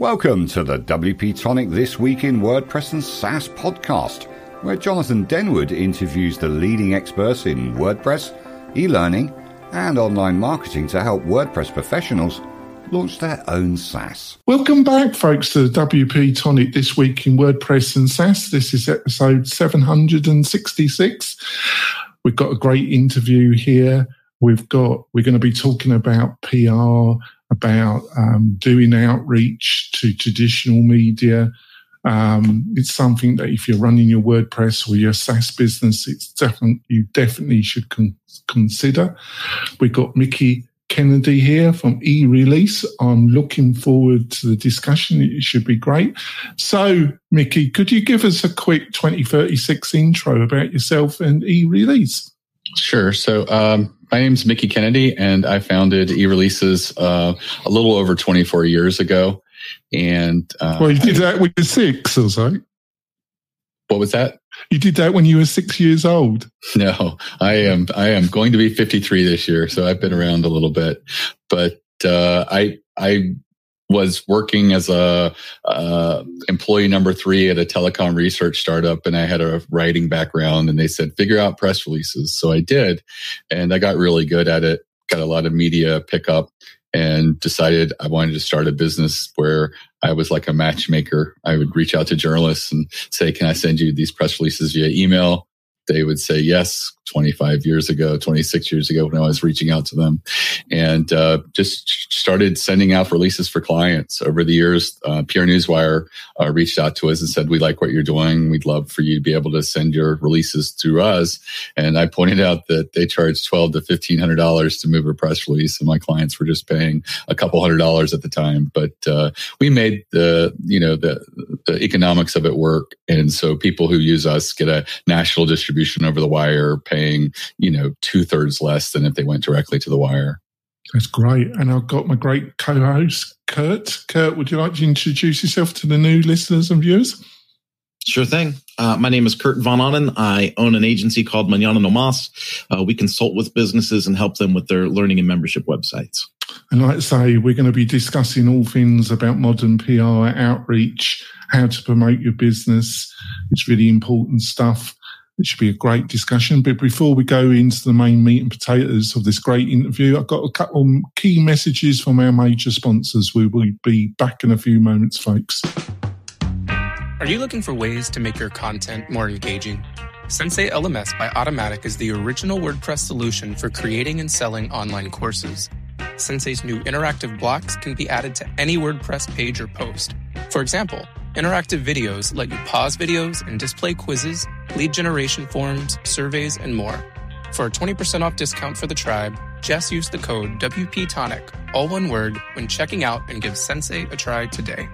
Welcome to the WP Tonic This Week in WordPress and SaaS podcast, where Jonathan Denwood interviews the leading experts in WordPress, e learning, and online marketing to help WordPress professionals launch their own SaaS. Welcome back, folks, to the WP Tonic This Week in WordPress and SaaS. This is episode 766. We've got a great interview here. We've got, we're going to be talking about PR about um, doing outreach to traditional media. Um, it's something that if you're running your WordPress or your SaaS business, it's definitely you definitely should con- consider. We've got Mickie Kennedy here from eRelease. I'm looking forward to the discussion. It should be great. So, Mickie, could you give us a quick 2036 intro about yourself and eRelease? Sure. So, um, my name's Mickie Kennedy, and I founded eReleases uh, a little over 24 years ago. And uh, well, you did that when you were six, or so. What was that? You did that when you were six years old. No, I am. I am going to be 53 this year, so I've been around a little bit. But uh, I I was working as a uh, employee number three at a telecom research startup and i had a writing background and they said figure out press releases. So i did and i got really good at it got a lot of media pickup and decided i wanted to start a business where i was like a matchmaker. I would reach out to journalists and say can i send you these press releases via email? They would say yes 25 years ago, 26 years ago when I was reaching out to them and uh, just started sending out releases for clients over the years. Uh, PR Newswire uh, reached out to us and said, we like what you're doing. We'd love for you to be able to send your releases through us. And I pointed out that they charge 12 to $1,500 to move a press release and my clients were just paying a couple hundred dollars at the time. But uh, we made the, you know, the, the economics of it work. And so people who use us get a national distribution over the wire, paying, you know, two thirds less than if they went directly to the wire. That's great. And I've got my great co host, Kurt. Kurt, would you like to introduce yourself to the new listeners and viewers? Sure thing. Uh, my name is Kurt Von Ahnen. I own an agency called Manana No Mas. Uh, we consult with businesses and help them with their learning and membership websites. And like I say, we're going to be discussing all things about modern PR, outreach, how to promote your business. It's really important stuff. It should be a great discussion. But before we go into the main meat and potatoes of this great interview, I've got a couple key messages from our major sponsors. We will be back in a few moments, folks. Are you looking for ways to make your content more engaging? Sensei LMS by Automattic is the original WordPress solution for creating and selling online courses. Sensei's new interactive blocks can be added to any WordPress page or post. For example, Interactive videos let you pause videos and display quizzes, lead generation forms, surveys, and more. For a 20% off discount for the tribe, just use the code WPTonic, all one word, when checking out and give Sensei a try today.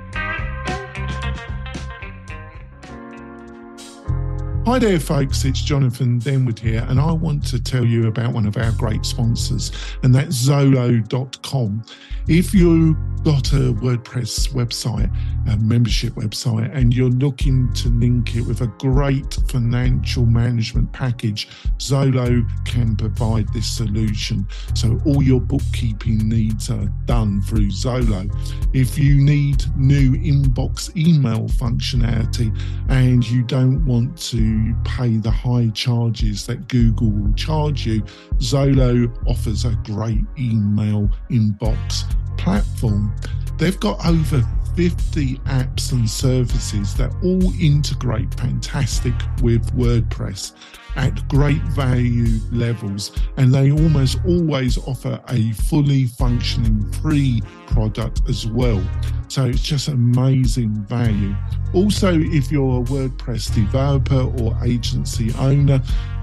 Hi there, folks. It's Jonathan Denwood here, and I want to tell you about one of our great sponsors, and that's Zoho.com. If you got a WordPress website, a membership website, and you're looking to link it with a great financial management package, Zoho can provide this solution. So all your bookkeeping needs are done through Zoho. If you need new inbox email functionality and you don't want to pay the high charges that Google will charge you, Zoho offers a great email inbox platform. They've got over 50 apps and services that all integrate fantastic with WordPress at great value levels, and they almost always offer a fully functioning free product as well. So it's just amazing value. Also, if you're a WordPress developer or agency owner,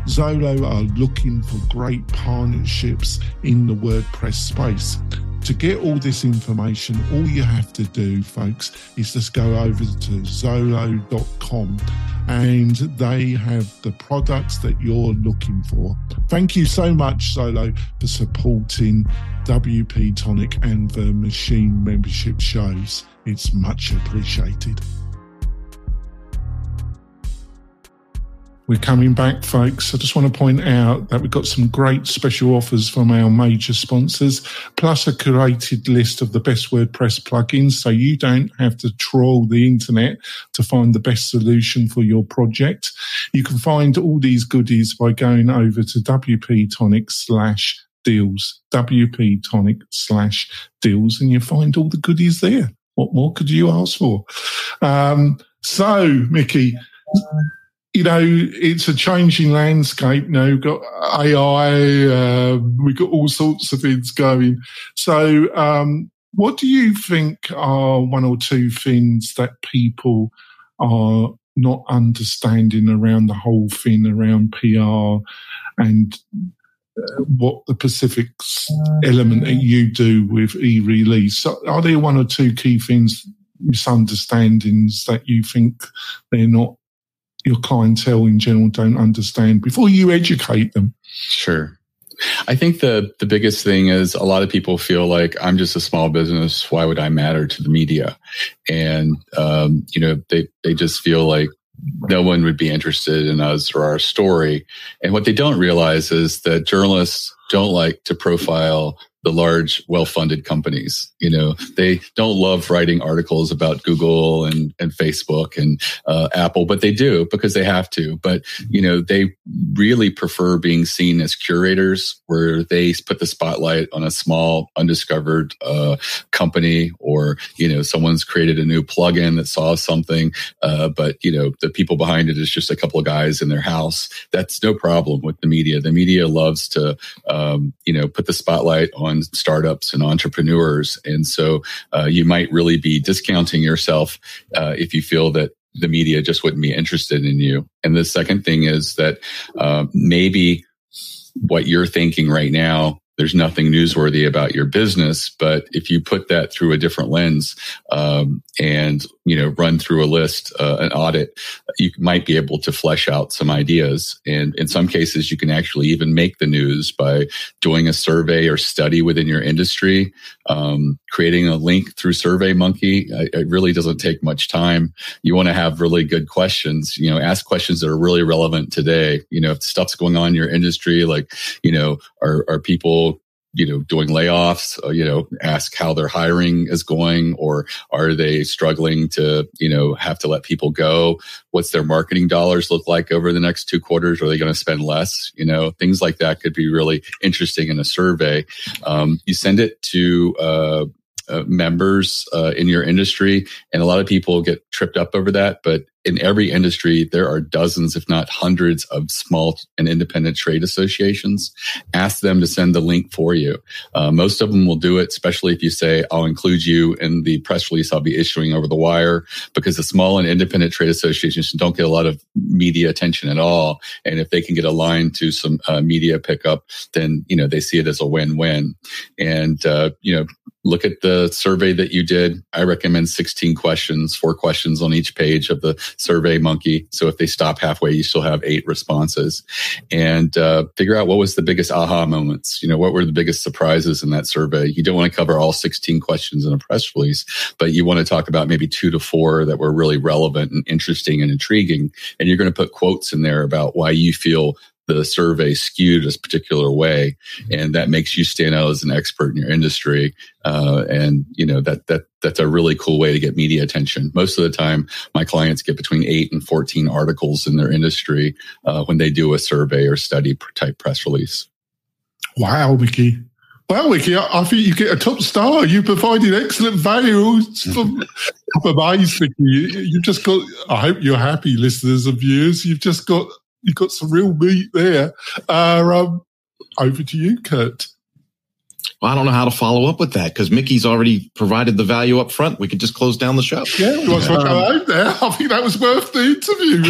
Zoho are looking for great partnerships in the WordPress space. To get all this information, all you have to do, folks, is just go over to Zoho.com and they have the products that you're looking for. Thank you so much, Zoho, for supporting WP Tonic and the Machine membership shows. It's much appreciated. We're coming back, folks. I just want to point out that we've got some great special offers from our major sponsors, plus a curated list of the best WordPress plugins. So you don't have to trawl the internet to find the best solution for your project. You can find all these goodies by going over to WP Tonic slash deals, WP Tonic slash deals, and you find all the goodies there. What more could you ask for? Um, so, Mickie, you know, it's a changing landscape now. We've got AI, uh, we've got all sorts of things going. So, um, what do you think are one or two things that people are not understanding around the whole thing around PR and uh, what the Pacific's element that you do with e-release? So are there one or two key things, misunderstandings that you think they're not your clientele in general don't understand before you educate them? Sure. I think the the biggest thing is a lot of people feel like I'm just a small business. Why would I matter to the media? And um, you know, they they just feel like no one would be interested in us or our story. And what they don't realize is that journalists don't like to profile the large, well-funded companies. You know, they don't love writing articles about Google and, and Facebook and uh, Apple, but they do because they have to. But, you know, they really prefer being seen as curators where they put the spotlight on a small, undiscovered uh, company or, you know, someone's created a new plugin that saw something, uh, but, you know, the people behind it is just a couple of guys in their house. That's no problem with the media. The media loves to, um, you know, put the spotlight on on startups and entrepreneurs. And so uh, you might really be discounting yourself uh, if you feel that the media just wouldn't be interested in you. And the second thing is that uh, maybe what you're thinking right now there's nothing newsworthy about your business. But if you put that through a different lens um, and you know run through a list, uh, an audit, you might be able to flesh out some ideas. And in some cases, you can actually even make the news by doing a survey or study within your industry, um, creating a link through SurveyMonkey. It really doesn't take much time. You want to have really good questions. You know, ask questions that are really relevant today. You know, if stuff's going on in your industry, like you know, are are people you know, doing layoffs, uh, you know, ask how their hiring is going or are they struggling to, you know, have to let people go? What's their marketing dollars look like over the next two quarters? Are they going to spend less? You know, things like that could be really interesting in a survey. Um, you send it to, uh, uh, members uh, in your industry, and a lot of people get tripped up over that. But in every industry, there are dozens, if not hundreds, of small and independent trade associations. Ask them to send the link for you. Uh, most of them will do it, especially if you say, I'll include you in the press release I'll be issuing over the wire, because the small and independent trade associations don't get a lot of media attention at all. And if they can get aligned to some uh, media pickup, then, you know, they see it as a win-win. And, uh, you know, look at the survey that you did. I recommend 16 questions, four questions on each page of the survey monkey. So if they stop halfway, you still have eight responses and uh, figure out what was the biggest aha moments. You know, what were the biggest surprises in that survey? You don't want to cover all 16 questions in a press release, but you want to talk about maybe two to four that were really relevant and interesting and intriguing. And you're going to put quotes in there about why you feel the survey skewed a particular way, and that makes you stand out as an expert in your industry. Uh, and you know that that that's a really cool way to get media attention. Most of the time, my clients get between eight and fourteen articles in their industry uh, when they do a survey or study type press release. Wow, Mickie. Well, Mickie, I think you get a top star. You provided excellent value from amazed, Mickie. You've just got, I hope you're happy, listeners and viewers. You've just got you've got some real meat there. Uh, um, over to you, Kurt. Well, I don't know how to follow up with that because Mickie's already provided the value up front. We could just close down the show. Yeah, we want to um, out there. I think that was worth the interview,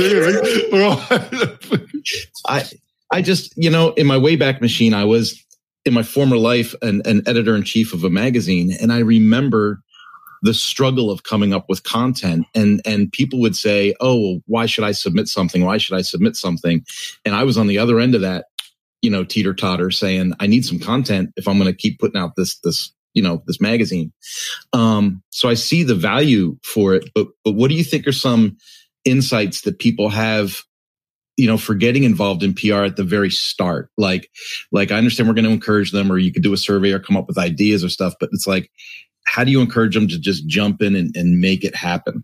really. I, I just, you know, in my Wayback Machine, I was in my former life an, an editor in chief of a magazine, and I remember the struggle of coming up with content. And and people would say oh well, why should i submit something? Why should i submit something? And i was on the other end of that you know teeter totter saying i need some content if i'm going to keep putting out this this you know this magazine. Um so i see the value for it but but what do you think are some insights that people have you know, for getting involved in PR at the very start. Like, like I understand we're going to encourage them, or you could do a survey or come up with ideas or stuff, but it's like, how do you encourage them to just jump in and, and make it happen?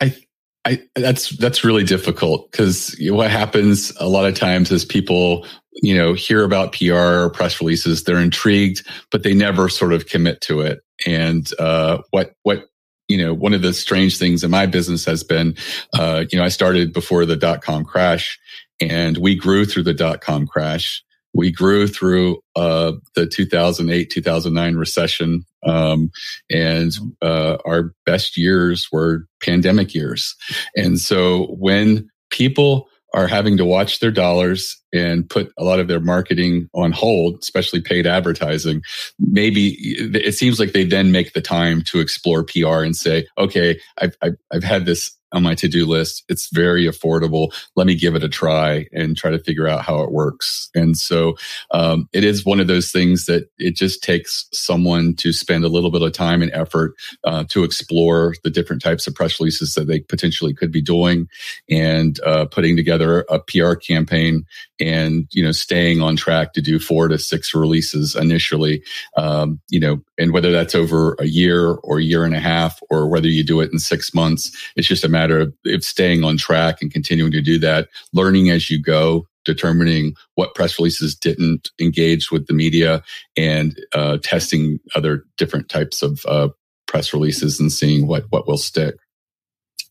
I I, that's that's really difficult because what happens a lot of times is people you know hear about PR or press releases, they're intrigued, but they never sort of commit to it. And uh, what what you know one of the strange things in my business has been, uh, you know, I started before the dot com crash, and we grew through the dot com crash. We grew through uh, the 2008 2009 recession um, and uh, our best years were pandemic years. And so when people are having to watch their dollars and put a lot of their marketing on hold, especially paid advertising, maybe it seems like they then make the time to explore PR and say, okay, I've, I've, I've had this on my to do list. It's very affordable. Let me give it a try and try to figure out how it works. And so um, it is one of those things that it just takes someone to spend a little bit of time and effort uh, to explore the different types of press releases that they potentially could be doing and uh, putting together a PR campaign and you know staying on track to do four to six releases initially um, you know and whether that's over a year or a year and a half or whether you do it in six months it's just a matter of, of staying on track and continuing to do that learning as you go determining what press releases didn't engage with the media and uh, testing other different types of uh, press releases and seeing what what will stick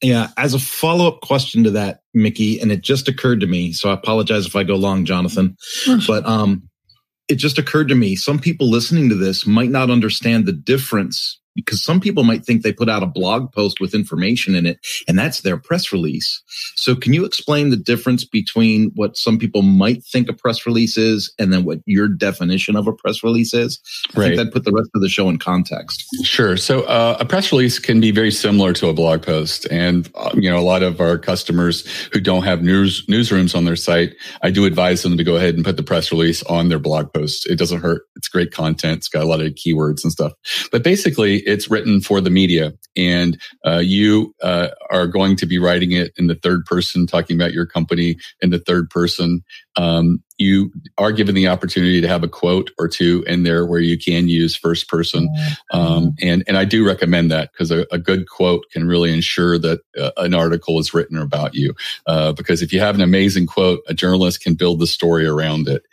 yeah. As a follow up question to that, Mickie, and it just occurred to me. So I apologize if I go long, Jonathan, but, um, it just occurred to me some people listening to this might not understand the difference because some people might think they put out a blog post with information in it and that's their press release. So can you explain the difference between what some people might think a press release is and then what your definition of a press release is? I right. think that put the rest of the show in context. Sure. So uh, a press release can be very similar to a blog post and uh, you know a lot of our customers who don't have news newsrooms on their site, I do advise them to go ahead and put the press release on their blog post. It doesn't hurt. It's great content. It's got a lot of keywords and stuff. But basically it's written for the media and uh, you uh, are going to be writing it in the third person, talking about your company in the third person. Um, you are given the opportunity to have a quote or two in there where you can use first person. Um, and, and I do recommend that because a, a, good quote can really ensure that uh, an article is written about you. Uh, because if you have an amazing quote, a journalist can build the story around it.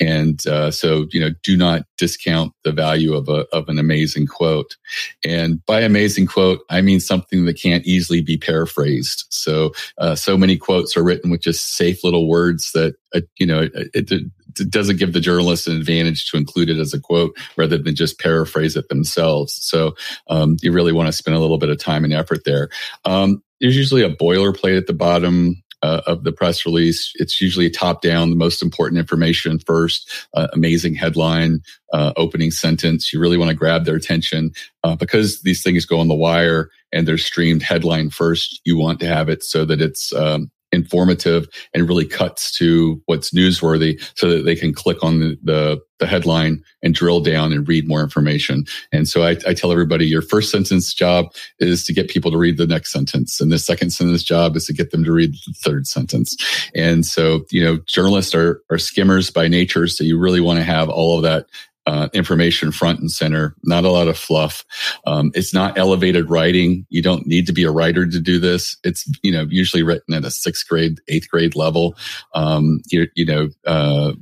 And, uh, so, you know, do not discount the value of a, of an amazing quote. And by amazing quote, I mean something that can't easily be paraphrased. So, uh, so many quotes are written with just safe little words that, uh, you know, it, it, doesn't give the journalist an advantage to include it as a quote rather than just paraphrase it themselves. So um, you really want to spend a little bit of time and effort there. Um, there's usually a boilerplate at the bottom. Uh, of the press release. It's usually top down, the most important information first, uh, amazing headline, uh, opening sentence. You really want to grab their attention uh, because these things go on the wire and they're streamed headline first. You want to have it so that it's um, informative and really cuts to what's newsworthy so that they can click on the, the, the headline and drill down and read more information. And so I, I, tell everybody your first sentence job is to get people to read the next sentence. And the second sentence job is to get them to read the third sentence. And so, you know, journalists are, are skimmers by nature. So you really want to have all of that uh, information front and center, not a lot of fluff. Um, it's not elevated writing. You don't need to be a writer to do this. It's, you know, usually written at a sixth grade, eighth grade level. Um, you, you know, uh,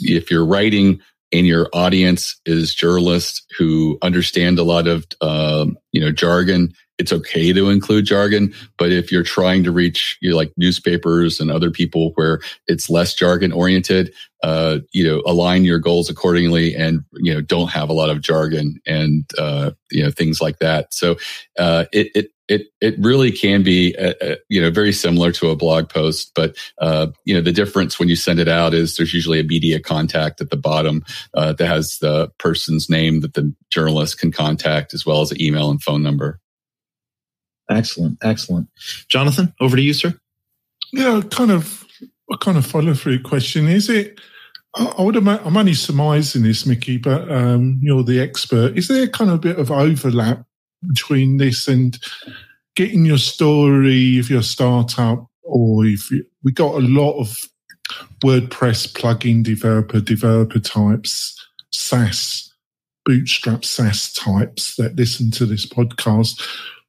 if you're writing and your audience is journalists who understand a lot of, um, you know, jargon, it's okay to include jargon, but if you're trying to reach you know, like newspapers and other people where it's less jargon oriented, uh, you know, align your goals accordingly and, you know, don't have a lot of jargon and, uh, you know, things like that. So, uh, it, it, it, it really can be, a, uh, a, uh, you know, very similar to a blog post, but, uh, you know, the difference when you send it out is there's usually a media contact at the bottom, uh, that has the person's name that the journalist can contact as well as an email and phone number. Excellent, excellent. Jonathan, over to you, sir. Yeah, kind of a kind of follow through question. Is it? I would. I'm only surmising this, Mickie, but um, you're the expert. Is there kind of a bit of overlap between this and getting your story of your startup or if you, we got a lot of WordPress plugin developer, developer types, SaaS, bootstrap SaaS types that listen to this podcast.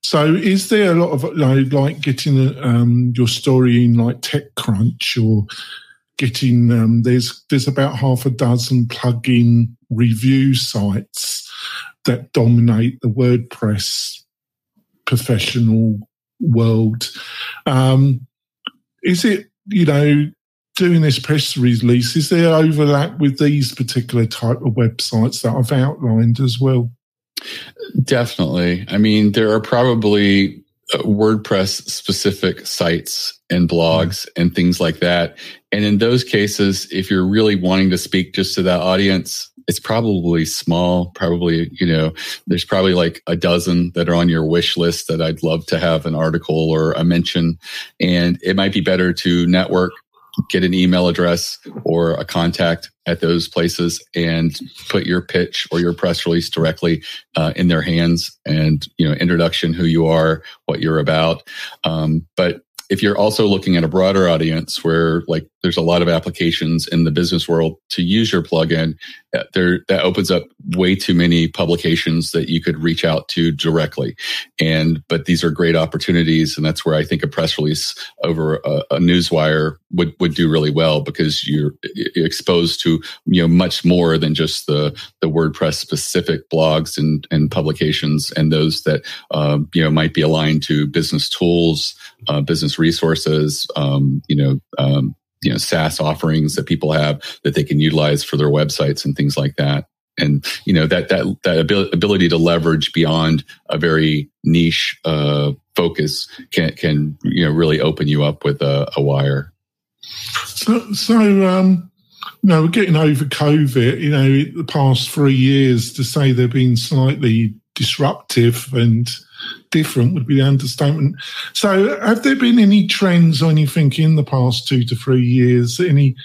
So, is there a lot of like, like getting um, your story in like TechCrunch or getting um, there's there's about half a dozen plugin review sites that dominate the WordPress professional world. Um, is it you know doing this press release? Is there overlap with these particular type of websites that I've outlined as well? Definitely. I mean, there are probably uh, WordPress specific sites and blogs mm-hmm. and things like that. And in those cases, if you're really wanting to speak just to that audience, it's probably small. Probably, you know, there's probably like a dozen that are on your wish list that I'd love to have an article or a mention. And it might be better to network get an email address or a contact at those places and put your pitch or your press release directly uh, in their hands and you know introduction who you are what you're about um, but if you're also looking at a broader audience where like there's a lot of applications in the business world to use your plugin, uh, there that opens up way too many publications that you could reach out to directly. And but these are great opportunities, and that's where I think a press release over a, a newswire would would do really well because you're exposed to you know much more than just the the WordPress specific blogs and and publications and those that um, you know might be aligned to business tools uh, business resources, um, you know, um, you know, SaaS offerings that people have that they can utilize for their websites and things like that. And you know that that that ability to leverage beyond a very niche uh, focus can can you know really open you up with a, a wire. So, so um, no, we're getting over COVID. You know, the past three years to say they've been slightly disruptive and different would be the understatement. So, have there been any trends or anything in the past two to three years? Any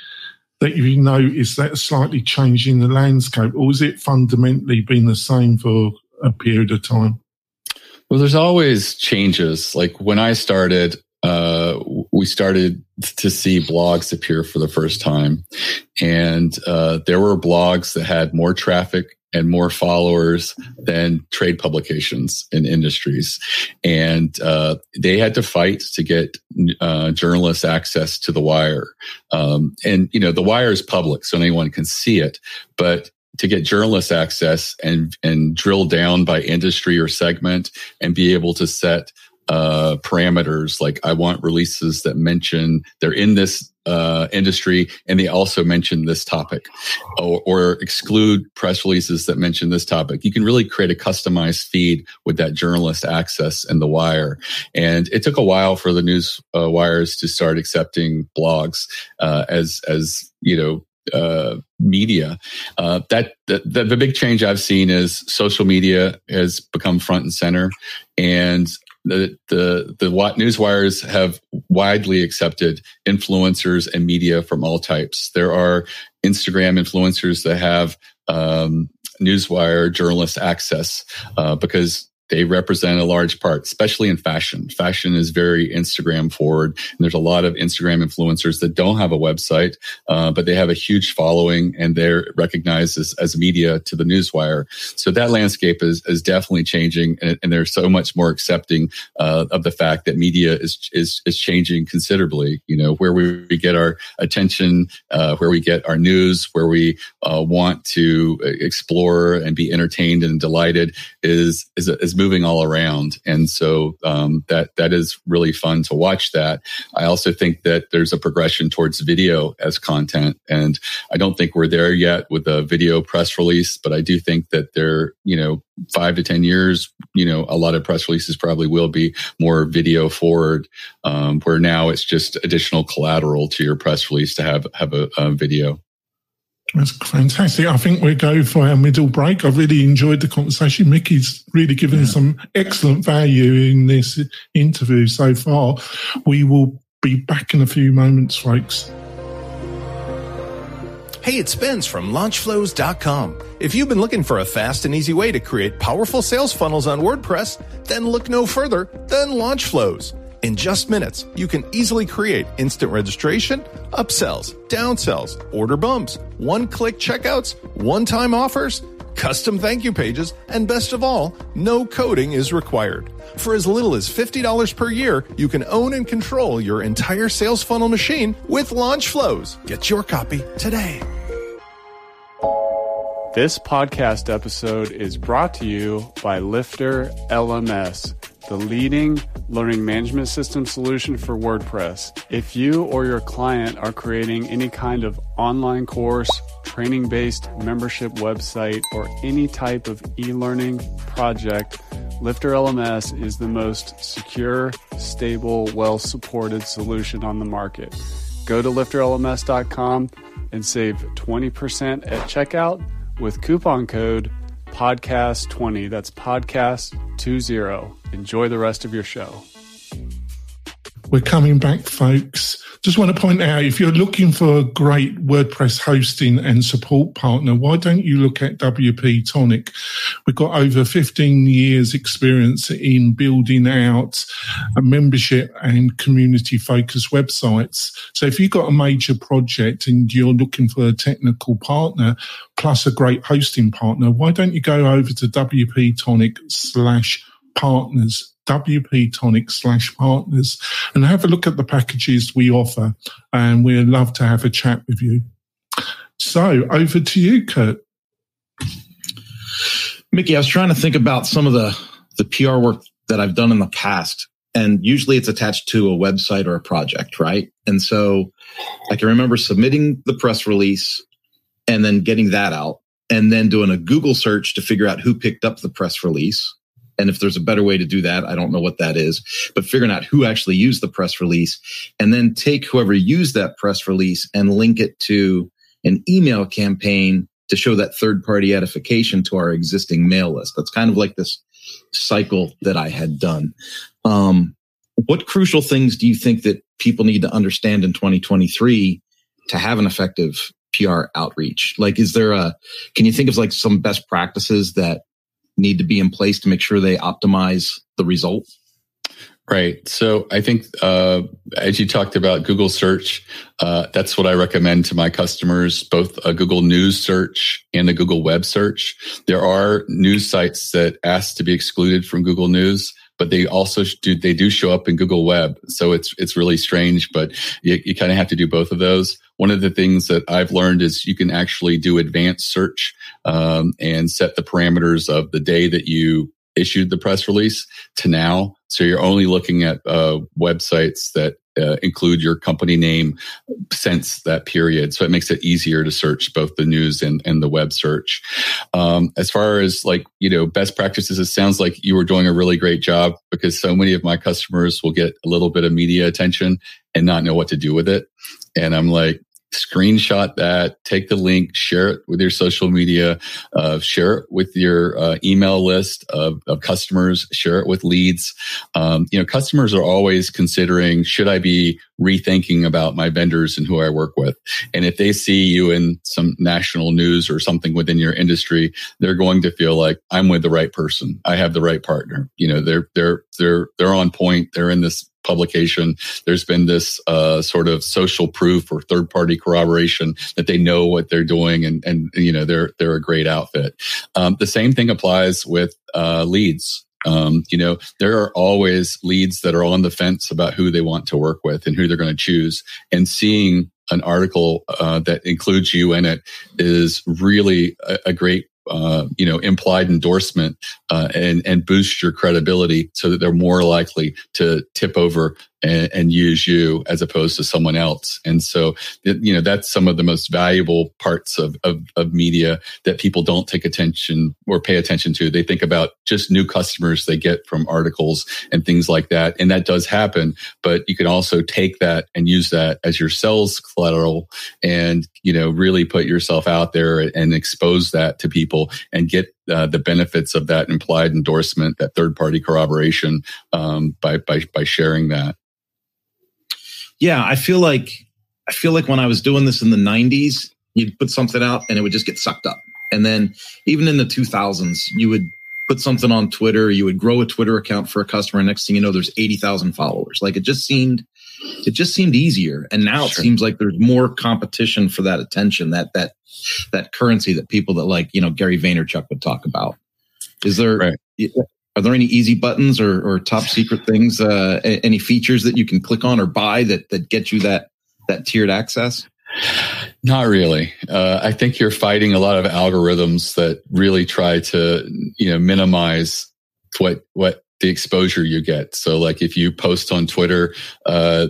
that you've noticed that slightly changing the landscape, or has it fundamentally been the same for a period of time? Well, there's always changes. Like when I started, uh, we started to see blogs appear for the first time. And uh, there were blogs that had more traffic and more followers than trade publications in industries. And uh, they had to fight to get uh, journalists access to the wire. Um, and, you know, the wire is public, so anyone can see it. But to get journalists access and and drill down by industry or segment and be able to set uh, parameters like I want releases that mention they're in this uh, industry and they also mention this topic or, or, exclude press releases that mention this topic. You can really create a customized feed with that journalist access and the wire. And it took a while for the news uh, wires to start accepting blogs uh, as, as, you know, uh, media. Uh, that the, the, big change I've seen is social media has become front and center, and the the the news wires have widely accepted influencers and media from all types. There are Instagram influencers that have um, newswire journalist access uh, because they represent a large part, especially in fashion. Fashion is very Instagram forward. And there's a lot of Instagram influencers that don't have a website, uh, but they have a huge following and they're recognized as, as media to the newswire. So that landscape is, is definitely changing. And, and they're so much more accepting uh, of the fact that media is, is, is changing considerably. You know, where we, we get our attention, uh, where we get our news, where we uh, want to explore and be entertained and delighted is, is, is moving all around, and so um, that that is really fun to watch. That I also think that there's a progression towards video as content, and I don't think we're there yet with a video press release, but I do think that there, you know, five to ten years, you know, a lot of press releases probably will be more video forward, um, where now it's just additional collateral to your press release to have have a, a video. That's fantastic. I think we'll go for our middle break. I've really enjoyed the conversation. Mickie's really given yeah. some excellent value in this interview so far. We will be back in a few moments, folks. Hey, it's Spence from launchflows.com. If you've been looking for a fast and easy way to create powerful sales funnels on WordPress, then look no further than Launchflows. In just minutes, you can easily create instant registration, upsells, downsells, order bumps, one click checkouts, one time offers, custom thank you pages, and best of all, no coding is required. For as little as $50 per year, you can own and control your entire sales funnel machine with Launch Flows. Get your copy today. This podcast episode is brought to you by Lifter LMS, the leading learning management system solution for WordPress. If you or your client are creating any kind of online course, training based membership website, or any type of e learning project, Lifter LMS is the most secure, stable, well supported solution on the market. Go to lifterlms.com and save 20% at checkout with coupon code podcast20. That's podcast20. Enjoy the rest of your show. We're coming back, folks. Just want to point out if you're looking for a great WordPress hosting and support partner, why don't you look at WP Tonic? We've got over 15 years experience in building out a membership and community focused websites. So if you've got a major project and you're looking for a technical partner plus a great hosting partner, why don't you go over to WP Tonic slash partners WP Tonic slash partners and have a look at the packages we offer. And we'd love to have a chat with you. So over to you, Kurt. Mickie, I was trying to think about some of the, the PR work that I've done in the past. And usually it's attached to a website or a project, right? And so I can remember submitting the press release and then getting that out and then doing a Google search to figure out who picked up the press release and if there's a better way to do that, I don't know what that is, but figuring out who actually used the press release and then take whoever used that press release and link it to an email campaign to show that third party edification to our existing mail list. That's kind of like this cycle that I had done. Um, what crucial things do you think that people need to understand in 2023 to have an effective PR outreach? Like, is there a, can you think of like some best practices that need to be in place to make sure they optimize the result? Right. So I think, uh, as you talked about Google search, uh, that's what I recommend to my customers, both a Google News search and a Google web search. There are news sites that ask to be excluded from Google News but they also do they do show up in Google Web. So it's it's really strange, but you, you kind of have to do both of those. One of the things that I've learned is you can actually do advanced search um, and set the parameters of the day that you issued the press release to now. So you're only looking at uh, websites that uh, include your company name since that period. So it makes it easier to search both the news and, and the web search. Um, as far as like, you know, best practices, it sounds like you were doing a really great job because so many of my customers will get a little bit of media attention and not know what to do with it. And I'm like, screenshot that, take the link, share it with your social media, uh, share it with your uh, email list of, of, customers, share it with leads. Um, you know, customers are always considering, should I be rethinking about my vendors and who I work with? And if they see you in some national news or something within your industry, they're going to feel like I'm with the right person. I have the right partner. You know, they're, they're, they're, they're on point. They're in this publication, there's been this uh, sort of social proof or third party corroboration that they know what they're doing and, and you know, they're, they're a great outfit. Um, the same thing applies with uh, leads. Um, you know, there are always leads that are on the fence about who they want to work with and who they're going to choose. And seeing an article uh, that includes you in it is really a, a great uh, you know implied endorsement uh, and and boost your credibility so that they're more likely to tip over and, and, use you as opposed to someone else. And so, you know, that's some of the most valuable parts of, of, of, media that people don't take attention or pay attention to. They think about just new customers they get from articles and things like that. And that does happen, but you can also take that and use that as your sales collateral and, you know, really put yourself out there and expose that to people and get uh, the benefits of that implied endorsement, that third party corroboration um, by, by, by sharing that. Yeah, I feel like I feel like when I was doing this in the 90s, you'd put something out and it would just get sucked up. And then even in the 2000s, you would put something on Twitter, you would grow a Twitter account for a customer. And next thing you know, there's 80,000 followers. Like it just seemed, it just seemed easier. And now sure. it seems like there's more competition for that attention, that, that, that currency that people that like, you know, Gary Vaynerchuk would talk about. Is there, right. Are there any easy buttons or, or top secret things, uh, any features that you can click on or buy that, that get you that, that tiered access? Not really. Uh, I think you're fighting a lot of algorithms that really try to, you know, minimize what what the exposure you get. So like if you post on Twitter, uh,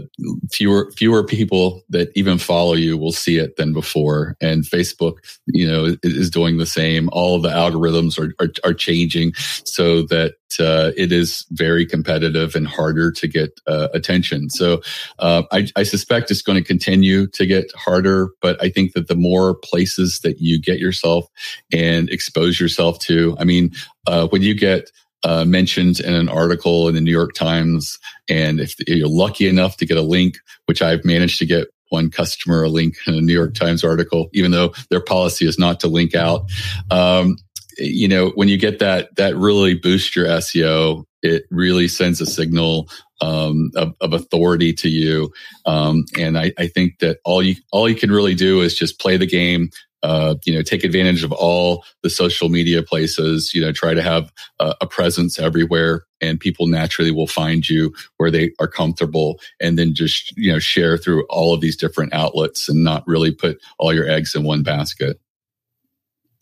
fewer, fewer people that even follow you will see it than before. And Facebook, you know, is doing the same. All the algorithms are, are, are changing so that, uh, it is very competitive and harder to get uh, attention. So, uh, I, I suspect it's going to continue to get harder, but I think that the more places that you get yourself and expose yourself to, I mean, uh, when you get, uh, mentioned in an article in the New York Times. And if you're lucky enough to get a link, which I've managed to get one customer a link in a New York Times article, even though their policy is not to link out. Um, you know, when you get that, that really boosts your SEO. It really sends a signal um, of, of, authority to you. Um, and I, I, think that all you all you can really do is just play the game, uh, you know, take advantage of all the social media places, you know, try to have a, a presence everywhere and people naturally will find you where they are comfortable and then just, you know, share through all of these different outlets and not really put all your eggs in one basket.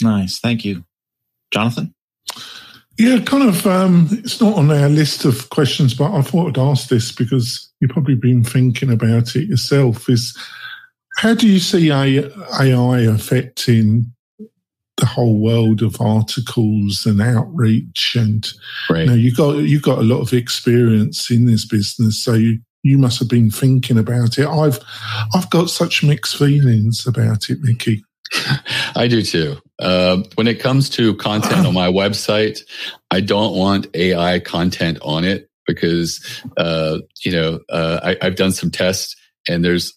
Nice. Thank you. Jonathan? Yeah, kind of. Um, it's not on our list of questions, but I thought I'd ask this because you've probably been thinking about it yourself. Is how do you see AI affecting the whole world of articles and outreach? And right. you know, you got you got a lot of experience in this business, so you you must have been thinking about it. I've I've got such mixed feelings about it, Mickie. I do too. Uh, when it comes to content on my website, I don't want AI content on it because uh, you know uh, I, I've done some tests and there's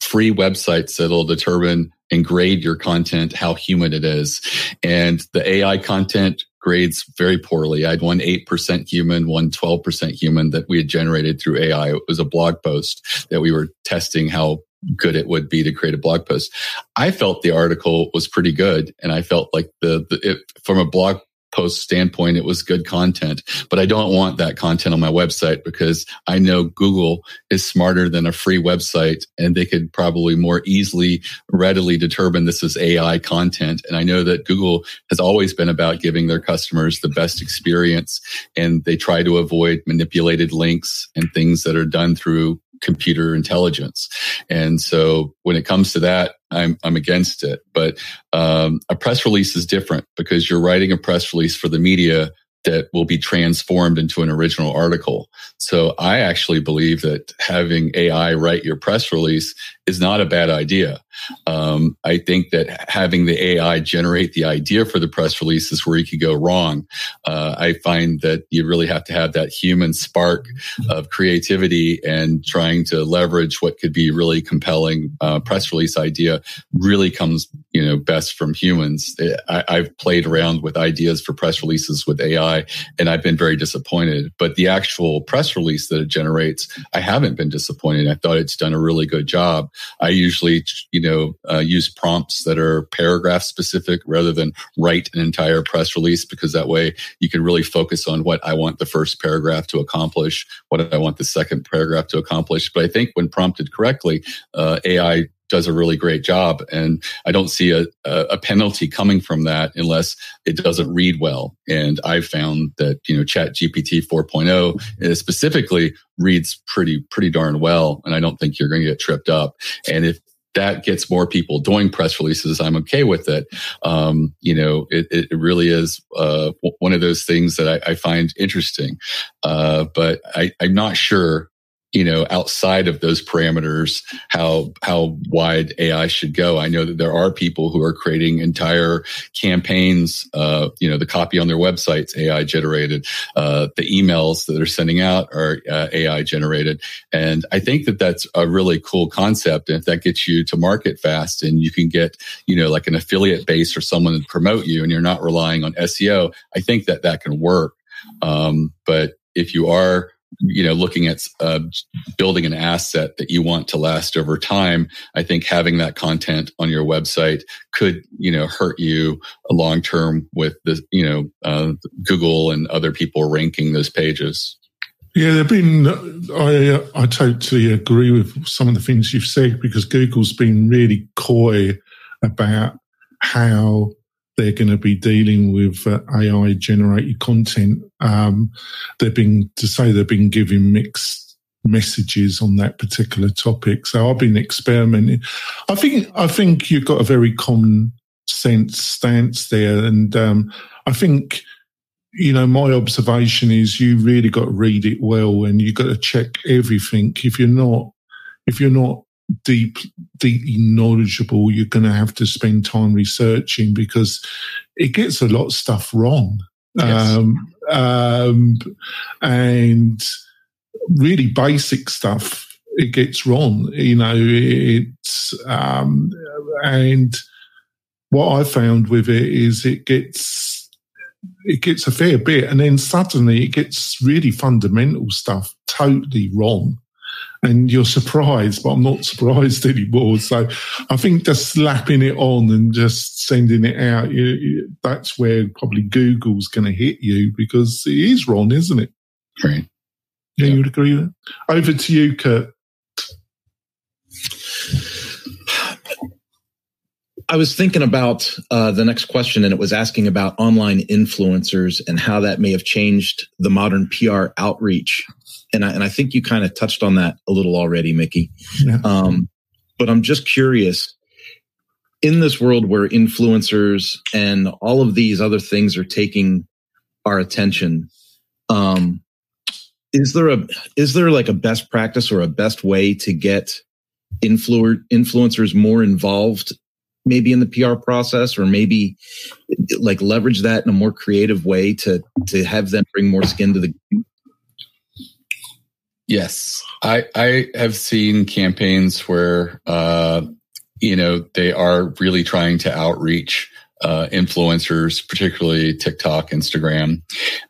free websites that'll determine and grade your content, how human it is. And the AI content grades very poorly. I had one 8% human, one 12% human that we had generated through AI. It was a blog post that we were testing how good it would be to create a blog post. I felt the article was pretty good. And I felt like the, the it, from a blog post standpoint, it was good content, but I don't want that content on my website because I know Google is smarter than a free website and they could probably more easily, readily determine this is AI content. And I know that Google has always been about giving their customers the best experience and they try to avoid manipulated links and things that are done through computer intelligence. And so when it comes to that, I'm, I'm against it. But um, a press release is different because you're writing a press release for the media that will be transformed into an original article. So I actually believe that having AI write your press release is not a bad idea. Um, I think that having the AI generate the idea for the press release is where you could go wrong. Uh, I find that you really have to have that human spark of creativity and trying to leverage what could be really compelling uh, press release idea really comes, you know, best from humans. I, I've played around with ideas for press releases with AI and I've been very disappointed, but the actual press release that it generates, I haven't been disappointed. I thought it's done a really good job. I usually, you know, uh, use prompts that are paragraph specific rather than write an entire press release because that way you can really focus on what I want the first paragraph to accomplish, what I want the second paragraph to accomplish. But I think when prompted correctly, uh, AI does a really great job. And I don't see a, a, penalty coming from that unless it doesn't read well. And I've found that, you know, chat GPT 4.0 specifically reads pretty, pretty darn well. And I don't think you're going to get tripped up. And if that gets more people doing press releases, I'm okay with it. Um, you know, it, it really is uh, one of those things that I, I find interesting. Uh, but I, I'm not sure you know, outside of those parameters, how, how wide AI should go. I know that there are people who are creating entire campaigns, uh, you know, the copy on their websites, AI generated, uh, the emails that they're sending out are uh, AI generated. And I think that that's a really cool concept. And if that gets you to market fast and you can get, you know, like an affiliate base or someone to promote you and you're not relying on SEO, I think that that can work. Um, but if you are you know looking at uh, building an asset that you want to last over time i think having that content on your website could you know hurt you long term with the you know uh, google and other people ranking those pages yeah, there've been. I I totally agree with some of the things you've said because Google's been really coy about how they're going to be dealing with uh, AI generated content. Um, they've been to say they've been giving mixed messages on that particular topic. So I've been experimenting. I think I think you've got a very common sense stance there, and um, I think you know my observation is you really got to read it well, and you got to check everything. If you're not if you're not deep, deeply knowledgeable, you're going to have to spend time researching because it gets a lot of stuff wrong. Yes. Um, um, and really basic stuff it gets wrong. You know, it's um, and what I found with it is it gets it gets a fair bit, and then suddenly it gets really fundamental stuff totally wrong and you're surprised, but I'm not surprised anymore. So I think just slapping it on and just sending it out, you, you, that's where probably Google's going to hit you because it is wrong, isn't it? Right. Yeah, yeah. you would agree with that? Over to you, Kurt. I was thinking about uh, the next question, and it was asking about online influencers and how that may have changed the modern PR outreach and I, and I think you kind of touched on that a little already, Mickie. Yeah. Um, but I'm just curious in this world where influencers and all of these other things are taking our attention. Um, is there a is there like a best practice or a best way to get influ- influencers more involved maybe in the PR process or maybe like leverage that in a more creative way to to have them bring more skin to the game? Yes, I I have seen campaigns where uh, you know they are really trying to outreach uh, influencers, particularly TikTok, Instagram,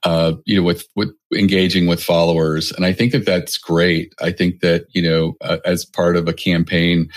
uh, you know, with with engaging with followers, and I think that that's great. I think that you know, uh, as part of a campaign,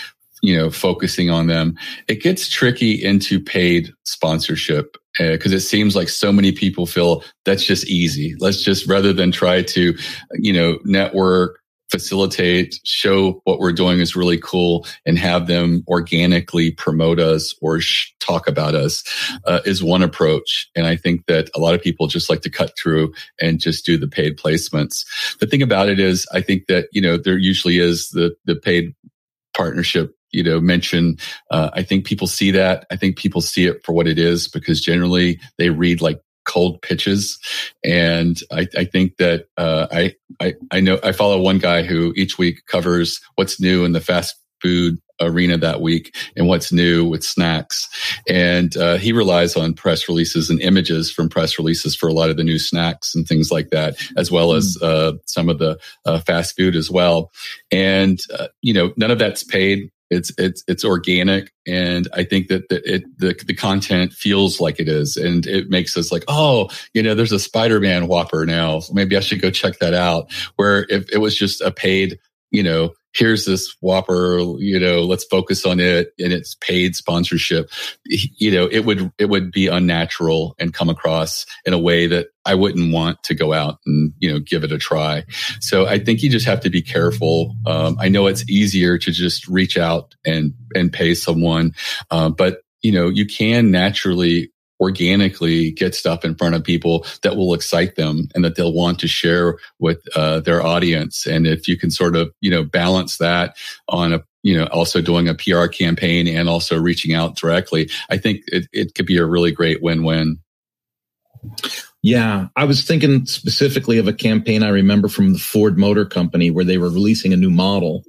you know, focusing on them, it gets tricky into paid sponsorship because uh, it seems like so many people feel that's just easy. Let's just rather than try to, you know, network, facilitate, show what we're doing is really cool, and have them organically promote us or sh- talk about us uh, is one approach. And I think that a lot of people just like to cut through and just do the paid placements. The thing about it is, I think that you know there usually is the the paid partnership you know mention uh, i think people see that i think people see it for what it is because generally they read like cold pitches and i, I think that uh, I, I i know i follow one guy who each week covers what's new in the fast food arena that week and what's new with snacks. And uh, he relies on press releases and images from press releases for a lot of the new snacks and things like that, as well as hmm. uh, some of the uh, fast food as well. And, uh, you know, none of that's paid. It's it's it's organic, and I think that the, it the the content feels like it is, and it makes us like, oh, you know, there's a Spider-Man Whopper now. Maybe I should go check that out. Where if it was just a paid, you know, here's this Whopper, you know, let's focus on it and it's paid sponsorship. You know, it would it would be unnatural and come across in a way that I wouldn't want to go out and you know give it a try. So I think you just have to be careful. Um, I know it's easier to just reach out and and pay someone, uh, but you know you can naturally organically get stuff in front of people that will excite them and that they'll want to share with uh, their audience. And if you can sort of, you know, balance that on a, you know, also doing a PR campaign and also reaching out directly, I think it, it could be a really great win-win. Yeah, I was thinking specifically of a campaign I remember from the Ford Motor Company where they were releasing a new model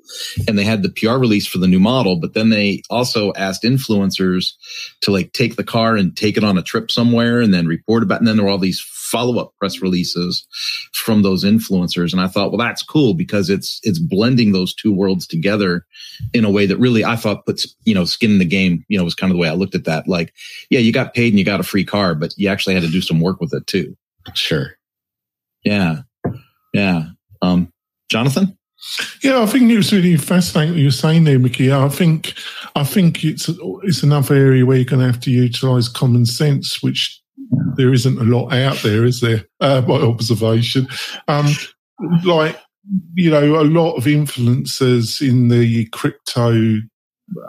and they had the PR release for the new model, but then they also asked influencers to like take the car and take it on a trip somewhere and then report about. And then there were all these follow up press releases from those influencers. And I thought, well, that's cool because it's, it's blending those two worlds together in a way that really I thought puts, you know, skin in the game, you know, was kind of the way I looked at that. Like, yeah, you got paid and you got a free car, but you actually had to do some work with it too. Sure. Yeah. Yeah. Um, Jonathan? Yeah, I think it was really fascinating what you were saying there, Mickie. I think I think it's it's another area where you're going to have to utilise common sense, which there isn't a lot out there, is there? Uh, by observation, um, like you know, a lot of influencers in the crypto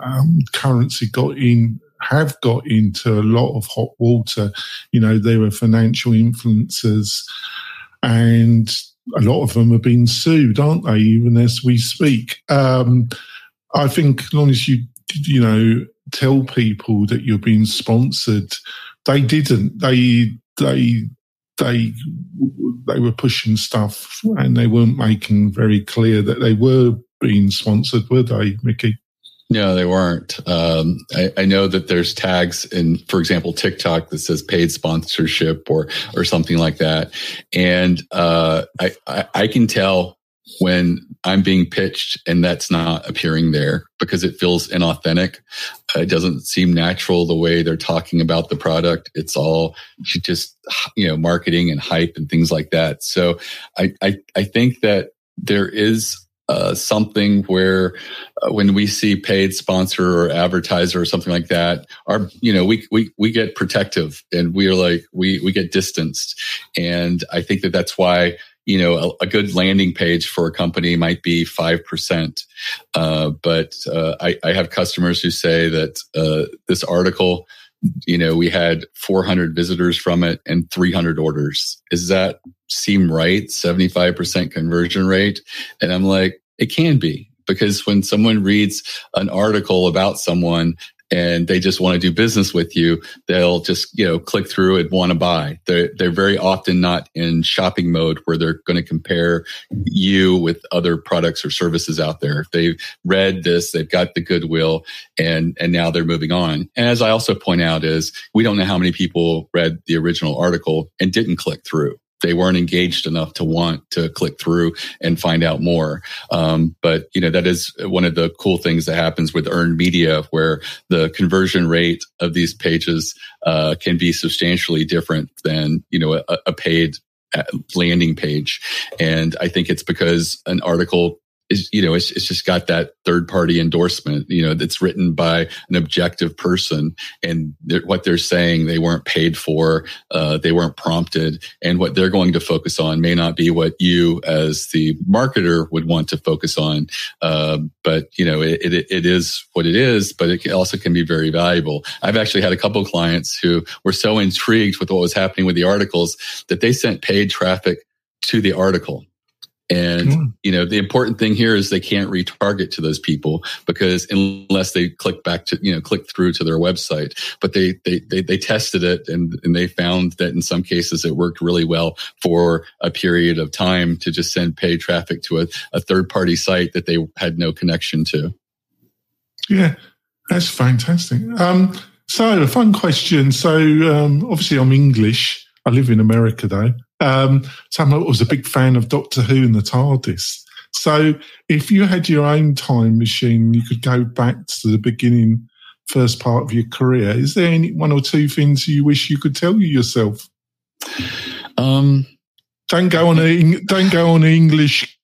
um, currency got in have got into a lot of hot water. You know, there were financial influencers, and a lot of them are being sued, aren't they? Even as we speak. Um, I think as long as you you know tell people that you're being sponsored, they didn't. They they they they were pushing stuff and they weren't making very clear that they were being sponsored, were they, Mickie? No, they weren't. Um, I, I, know that there's tags in, for example, TikTok that says paid sponsorship or or something like that, and uh, I, I, I can tell when I'm being pitched and that's not appearing there because it feels inauthentic. It doesn't seem natural the way they're talking about the product. It's all just you know marketing and hype and things like that. So I I, I think that there is uh, something where uh, when we see paid sponsor or advertiser or something like that, our you know we we we get protective and we are like we we get distanced, and I think that that's why you know a, a good landing page for a company might be five percent, uh, but uh, I, I have customers who say that uh, this article you know, we had 400 visitors from it and 300 orders. Does that seem right? 75% conversion rate. And I'm like, it can be because when someone reads an article about someone and they just want to do business with you, they'll just, you know, click through and want to buy. They're, they're very often not in shopping mode where they're going to compare you with other products or services out there. They've read this, they've got the goodwill and, and now they're moving on. And as I also point out is we don't know how many people read the original article and didn't click through they weren't engaged enough to want to click through and find out more. Um, but you know that is one of the cool things that happens with earned media, where the conversion rate of these pages uh, can be substantially different than you know a, a paid uh, landing page. And I think it's because an article is you know it's, it's just got that third party endorsement you know that's written by an objective person. And they're, what they're saying they weren't paid for uh, they weren't prompted. And what they're going to focus on may not be what you as the marketer would want to focus on. Uh, but you know it, it, it is what it is but it also can be very valuable. I've actually had a couple clients who were so intrigued with what was happening with the articles that they sent paid traffic to the article and, mm. you know, the important thing here is they can't retarget to those people because unless they click back to, you know, click through to their website, but they, they, they, they tested it and, and they found that in some cases it worked really well for a period of time to just send paid traffic to a, a third party site that they had no connection to. Yeah, that's fantastic. Um, so a fun question. So, um, obviously I'm English. I live in America though. Um, Sam was a big fan of Doctor Who and the TARDIS. So if you had your own time machine, you could go back to the beginning, first part of your career. Is there any one or two things you wish you could tell you yourself? Um, don't go on a don't go on an English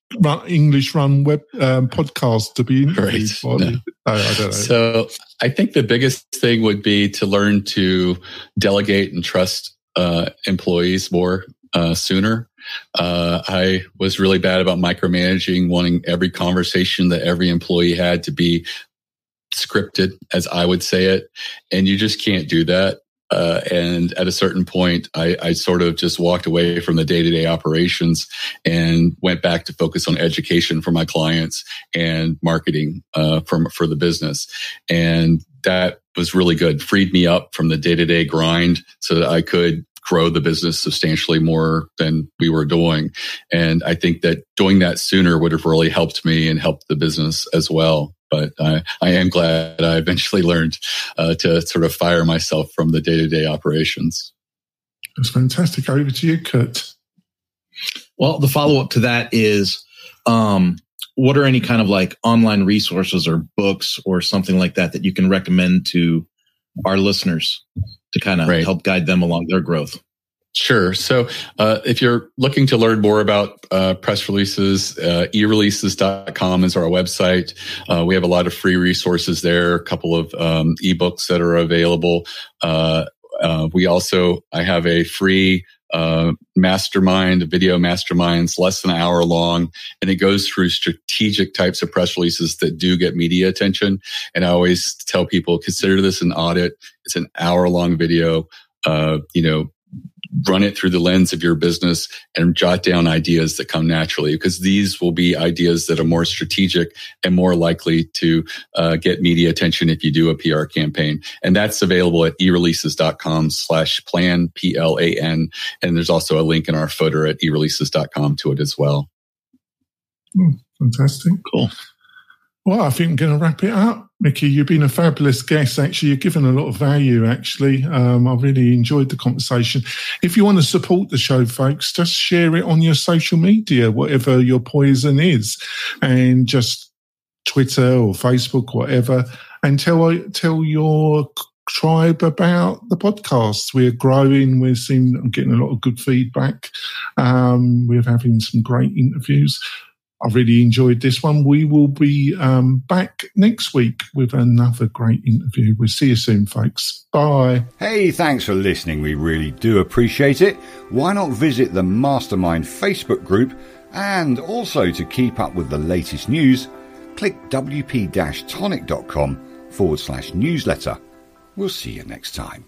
English run web um, podcast to be interviewed. Right. No. I don't know. So I think the biggest thing would be to learn to delegate and trust uh, employees more uh, sooner. Uh, I was really bad about micromanaging, wanting every conversation that every employee had to be scripted, as I would say it. And you just can't do that. Uh, and at a certain point, I, I, sort of just walked away from the day to day operations and went back to focus on education for my clients and marketing uh, for, for the business. And that was really good, freed me up from the day to day grind so that I could grow the business substantially more than we were doing. And I think that doing that sooner would have really helped me and helped the business as well. But I, I am glad I eventually learned uh, to sort of fire myself from the day to day operations. That's fantastic. Over to you, Kurt. Well, the follow up to that is um, what are any kind of like online resources or books or something like that that you can recommend to our listeners to kind of right. help guide them along their growth? Sure. So uh, if you're looking to learn more about uh, press releases, uh, ereleases.com is our website. Uh, we have a lot of free resources there, a couple of um, ebooks that are available. Uh, uh, we also, I have a free uh, mastermind, video masterminds, less than an hour long, and it goes through strategic types of press releases that do get media attention. And I always tell people consider this an audit. It's an hour long video. Uh, you know, run it through the lens of your business and jot down ideas that come naturally because these will be ideas that are more strategic and more likely to uh, get media attention if you do a PR campaign. And that's available at ereleases.com slash plan, P-L-A-N. And there's also a link in our footer at ereleases.com to it as well. Oh, fantastic. Cool. Well, I think I'm going to wrap it up. Mickie, you've been a fabulous guest. Actually, you've given a lot of value. Actually, um, I really enjoyed the conversation. If you want to support the show, folks, just share it on your social media, whatever your poison is, and just Twitter or Facebook, whatever, and tell tell your tribe about the podcast. We're growing. We're seeing, I'm getting a lot of good feedback. Um, we're having some great interviews. I really enjoyed this one. We will be um, back next week with another great interview. We'll see you soon, folks. Bye. Hey, thanks for listening. We really do appreciate it. Why not visit the Mastermind Facebook group? And also to keep up with the latest news, click wp tonic.com forward slash newsletter. We'll see you next time.